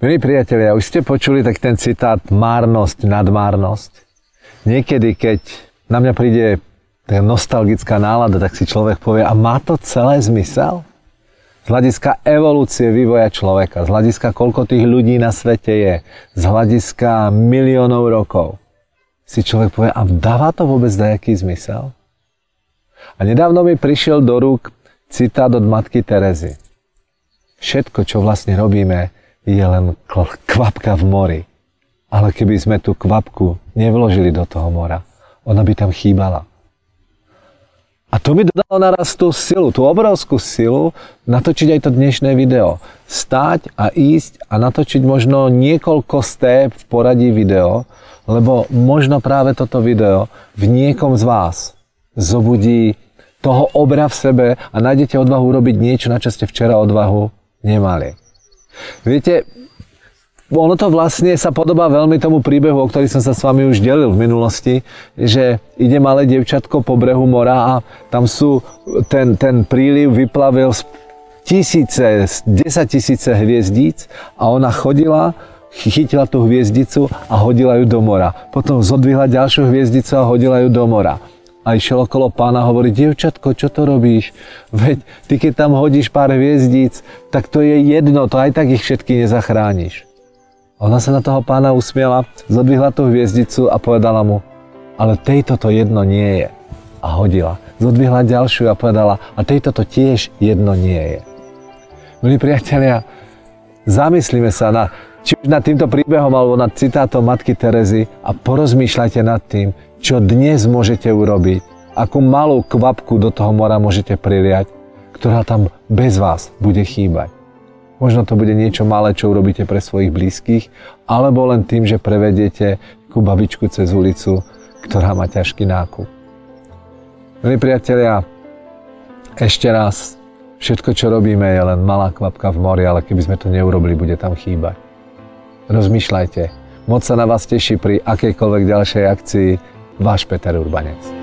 Milí priatelia, už ste počuli tak ten citát márnosť, nadmárnosť. Niekedy, keď na mňa príde taká nostalgická nálada, tak si človek povie, a má to celé zmysel? Z hľadiska evolúcie vývoja človeka, z hľadiska koľko tých ľudí na svete je, z hľadiska miliónov rokov, si človek povie, a dáva to vôbec nejaký zmysel? A nedávno mi prišiel do rúk citát od matky Terezy. Všetko, čo vlastne robíme, je len kvapka v mori. Ale keby sme tú kvapku nevložili do toho mora, ona by tam chýbala. A to mi dodalo naraz tú silu, tú obrovskú silu natočiť aj to dnešné video. Stáť a ísť a natočiť možno niekoľko stép v poradí video, lebo možno práve toto video v niekom z vás zobudí toho obra v sebe a nájdete odvahu urobiť niečo, na čo ste včera odvahu nemali. Viete, ono to vlastne sa podobá veľmi tomu príbehu, o ktorý som sa s vami už delil v minulosti, že ide malé devčatko po brehu mora a tam sú, ten, ten príliv vyplavil tisíce, desať tisíce hviezdíc a ona chodila, chytila tú hviezdicu a hodila ju do mora. Potom zodvihla ďalšiu hviezdicu a hodila ju do mora a išiel okolo pána a hovorí, dievčatko, čo to robíš? Veď ty keď tam hodíš pár hviezdíc, tak to je jedno, to aj tak ich všetky nezachrániš. Ona sa na toho pána usmiela, zodvihla tú hviezdicu a povedala mu, ale tejto to jedno nie je. A hodila. Zodvihla ďalšiu a povedala, a tejto to tiež jedno nie je. Milí priatelia, zamyslíme sa na, či už nad týmto príbehom alebo nad citátom matky Terezy a porozmýšľajte nad tým, čo dnes môžete urobiť, akú malú kvapku do toho mora môžete priliať, ktorá tam bez vás bude chýbať. Možno to bude niečo malé, čo urobíte pre svojich blízkych, alebo len tým, že prevediete ku babičku cez ulicu, ktorá má ťažký nákup. Milí priatelia, ešte raz, všetko, čo robíme, je len malá kvapka v mori, ale keby sme to neurobili, bude tam chýbať. Rozmýšľajte. Moc sa na vás teší pri akejkoľvek ďalšej akcii váš Peter Urbanec.